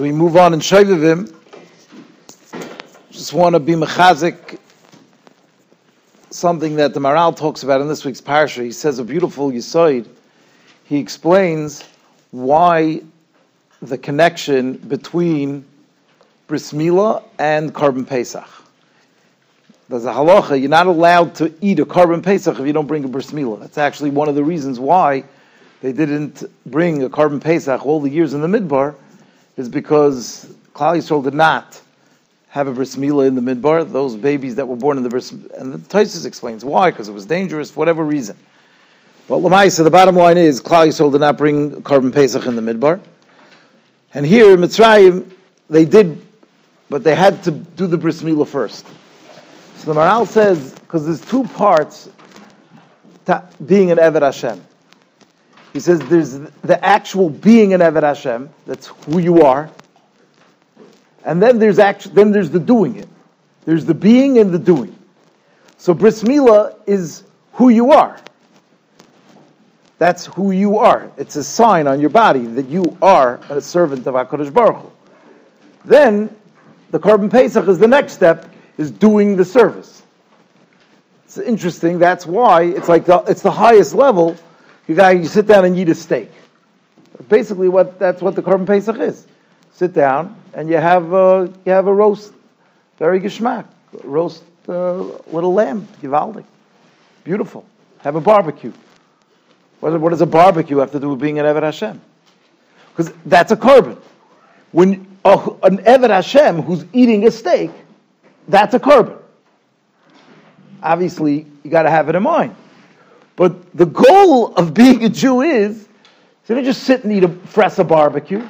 As we move on in Shovavim, just want to be mechazik something that the Maharal talks about in this week's parsha. He says a beautiful yisoid. He explains why the connection between bris milah and korban pesach. There's a halacha, you're not allowed to eat a korban pesach if you don't bring a bris milah. That's actually one of the reasons why they didn't bring a korban pesach all the years in the midbar, is because Klal Yisrael did not have a bris milah in the midbar. Those babies that were born in the bris, and the Taisus explains why, because it was dangerous for whatever reason. Well, Lamaisa, the bottom line is Klal Yisrael did not bring korban pesach in the midbar, and here in Mitzrayim they did, but they had to do the bris milah first. So the Maharal says because there's two parts to being an Eved Hashem. He says there's the actual being in Eved Hashem, that's who you are, and then there's actually, then there's the doing it. There's the being and the doing. So bris milah is who you are. That's who you are. It's a sign on your body that you are a servant of HaKadosh Baruch Hu. Then, the korban pesach is the next step, is doing the service. It's interesting, that's why it's like the, it's the highest level. You got you sit down and eat a steak. Basically, what that's what the korban pesach is sit down and you have a, you have a roast, very geschmack, roast uh, little lamb, givaldi, beautiful. Have a barbecue. What, what does a barbecue have to do with being an Eved Hashem? Because that's a korban. When an Eved Hashem who's eating a steak, that's a korban. Obviously, you got to have it in mind. But the goal of being a Jew is, so you just sit and eat a fresa barbecue.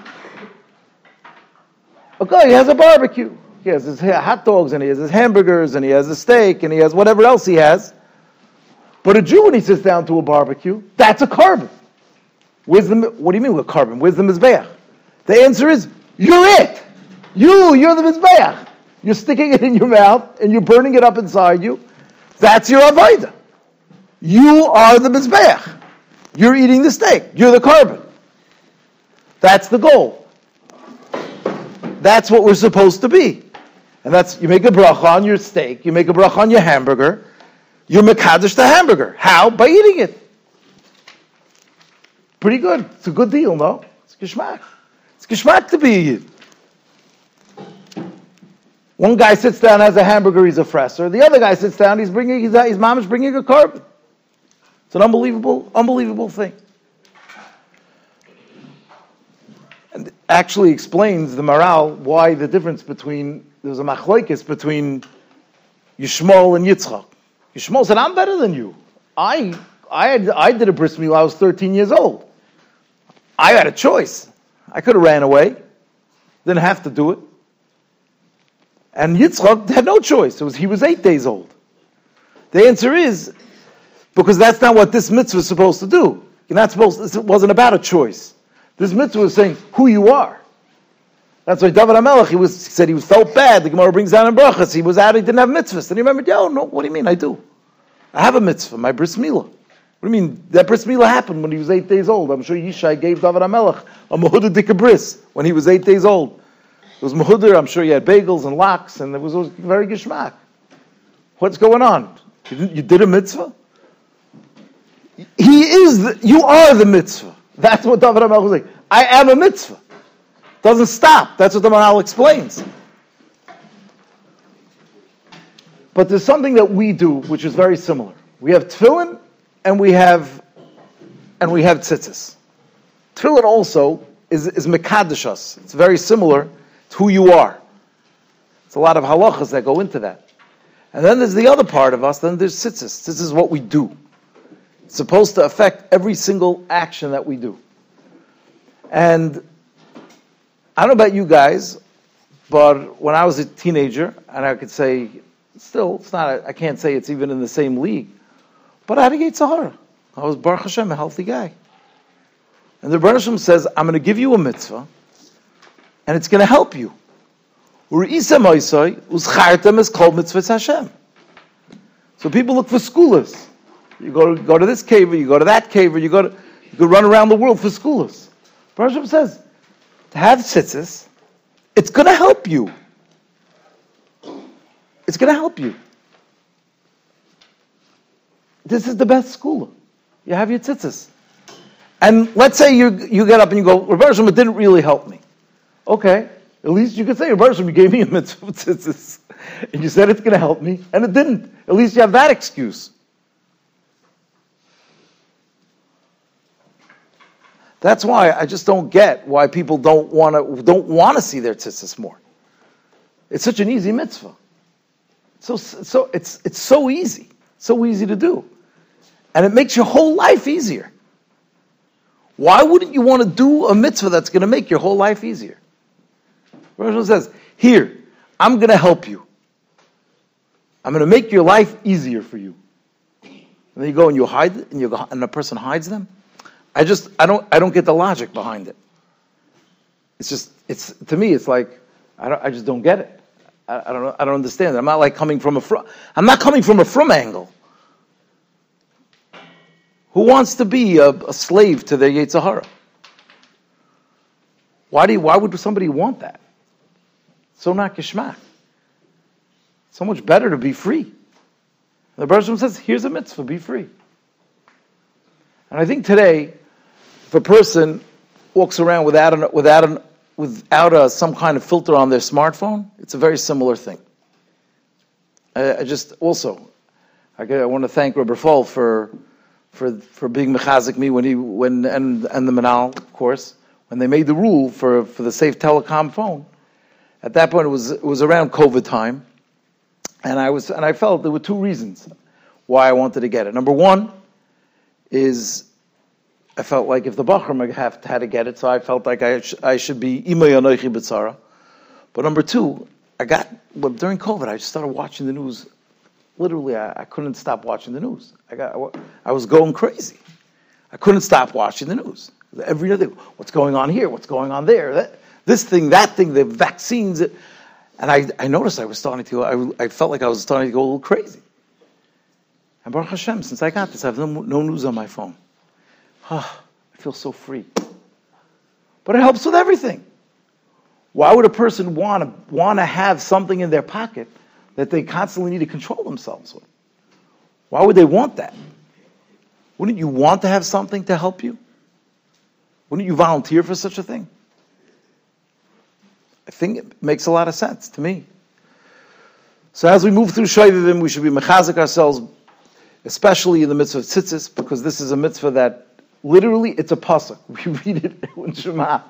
Okay, he has a barbecue. He has his hot dogs and he has his hamburgers and he has a steak and he has whatever else he has. But a Jew, when he sits down to a barbecue, that's a korban. Where's the, what do you mean with korban? Where's the Mizbeach? The answer is, you're it. You, you're the Mizbeach. You're sticking it in your mouth and you're burning it up inside you. That's your Avaida. You are the Mizbeach. You're eating the steak. You're the korban. That's the goal. That's what we're supposed to be. And that's, you make a bracha on your steak, you make a bracha on your hamburger, you're mekadosh the hamburger. How? By eating it. Pretty good. It's a good deal, no? It's geschmack. It's geschmack to be eaten. One guy sits down, has a hamburger, he's a fresser. The other guy sits down, he's bringing, his, mom is bringing a korban. It's an unbelievable, unbelievable thing. and actually explains the Maharal why the difference between there's a machlokes between Yishmael and Yitzchak. Yishmael said, "I'm better than you. I I had, I did a bris milah. I was 13 years old. I had a choice. I could have ran away. Didn't have to do it. And Yitzchak had no choice. Was he was eight days old. The answer is because that's not what this mitzvah is supposed to do. You're not supposed. It wasn't about a choice. This mitzvah is saying who you are. That's why David HaMelech, he was he said he was felt bad. The Gemara brings down in brachas. He was out. He didn't have mitzvahs. And he remembered, yo, no. What do you mean? I do. I have a mitzvah. My bris milah. What do you mean? That bris milah happened when he was eight days old. I'm sure Yishai gave David HaMelech a mahudah dika bris when he was eight days old. It was mahudah. I'm sure he had bagels and lox, and it was, it was very geschmack. What's going on? You you did a mitzvah. He is. The, you are the mitzvah. That's what David HaMelech was like. I am a mitzvah. Doesn't stop. That's what the Maharal explains. But there's something that we do which is very similar. We have tefillin and we have and we have tzitzis. Tefillin also is, is mekadeshus. It's very similar to who you are. It's a lot of halachas that go into that. And then there's the other part of us, then there's tzitzis. This is what we do. It's supposed to affect every single action that we do. And I don't know about you guys, but when I was a teenager, and I could say, still, it's not, I can't say it's even in the same league, but I had a Yetzer Hara. I was Baruch Hashem, a healthy guy. And the Baruch says, I'm going to give you a mitzvah, and it's going to help you. So people look for segulos. You go to, go to this cave, or you go to that cave, or you go to, you go run around the world for segulos. Hashem says, to have tzitzis, It's going to help you. It's going to help you. This is the best school. You have your tzitzis. And let's say you, you get up and you go, Rabbi it didn't really help me. Okay, at least you could say, Rabbi you gave me a mitzvah tzitzis. And you said it's going to help me, and it didn't. At least you have that excuse. That's why I just don't get why people don't want to don't want to see their tzitzis more. It's such an easy mitzvah. So so it's it's so easy, so easy to do, and it makes your whole life easier. Why wouldn't you want to do a mitzvah that's going to make your whole life easier? Rosh says, "Here, I'm going to help you. I'm going to make your life easier for you." And then you go and you hide, and you go, and the person hides them. I just I don't I don't get the logic behind it. It's just it's to me it's like I don't I just don't get it. I, I don't I don't understand. I'm not like coming from a from I'm not coming from a from angle. Who wants to be a, a slave to their Yetzer Hara? Why do you, why would somebody want that? So not geschmack. So much better to be free. The Bereshit says, "Here's a mitzvah: be free." And I think today if a person walks around without an, without an, without a, some kind of filter on their smartphone, it's a very similar thing. I, I just also, I, I, want to thank Robert Fall for for for being mechazik me when he when and and the Manal, of course, when they made the rule for for the safe telecom phone. At that point, it was it was around COVID time, and I was and I felt there were two reasons why I wanted to get it. Number one is I felt like if the Bochurim have had to get it, so I felt like I, sh- I should be Imay Anoichi B'tzara. But number two, I got, well, during COVID, I started watching the news. Literally, I, I couldn't stop watching the news. I, got, I was going crazy. I couldn't stop watching the news. Every other, what's going on here? What's going on there? That, this thing, that thing, the vaccines. And I, I noticed I was starting to, I, I felt like I was starting to go a little crazy. And Baruch Hashem, since I got this, I have no, no news on my phone. Oh, I feel so free. But it helps with everything. Why would a person want to, want to have something in their pocket that they constantly need to control themselves with? Why would they want that? Wouldn't you want to have something to help you? Wouldn't you volunteer for such a thing? I think it makes a lot of sense to me. So as we move through Shovavim, we should be mechazik ourselves, especially in the mitzvah of tzitzis, because this is a mitzvah that Literally, it's a pasuk. We read it in Shema.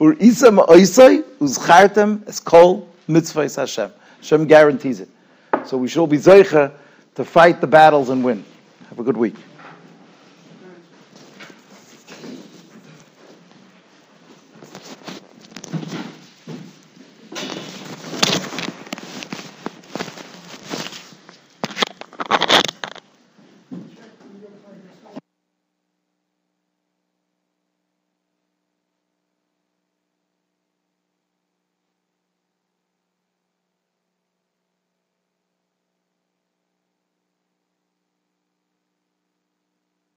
Ur isa ma'oisai uzchartem es kol mitzvah Hashem. Hashem guarantees it. So we should all be zeicha to fight the battles and win. Have a good week.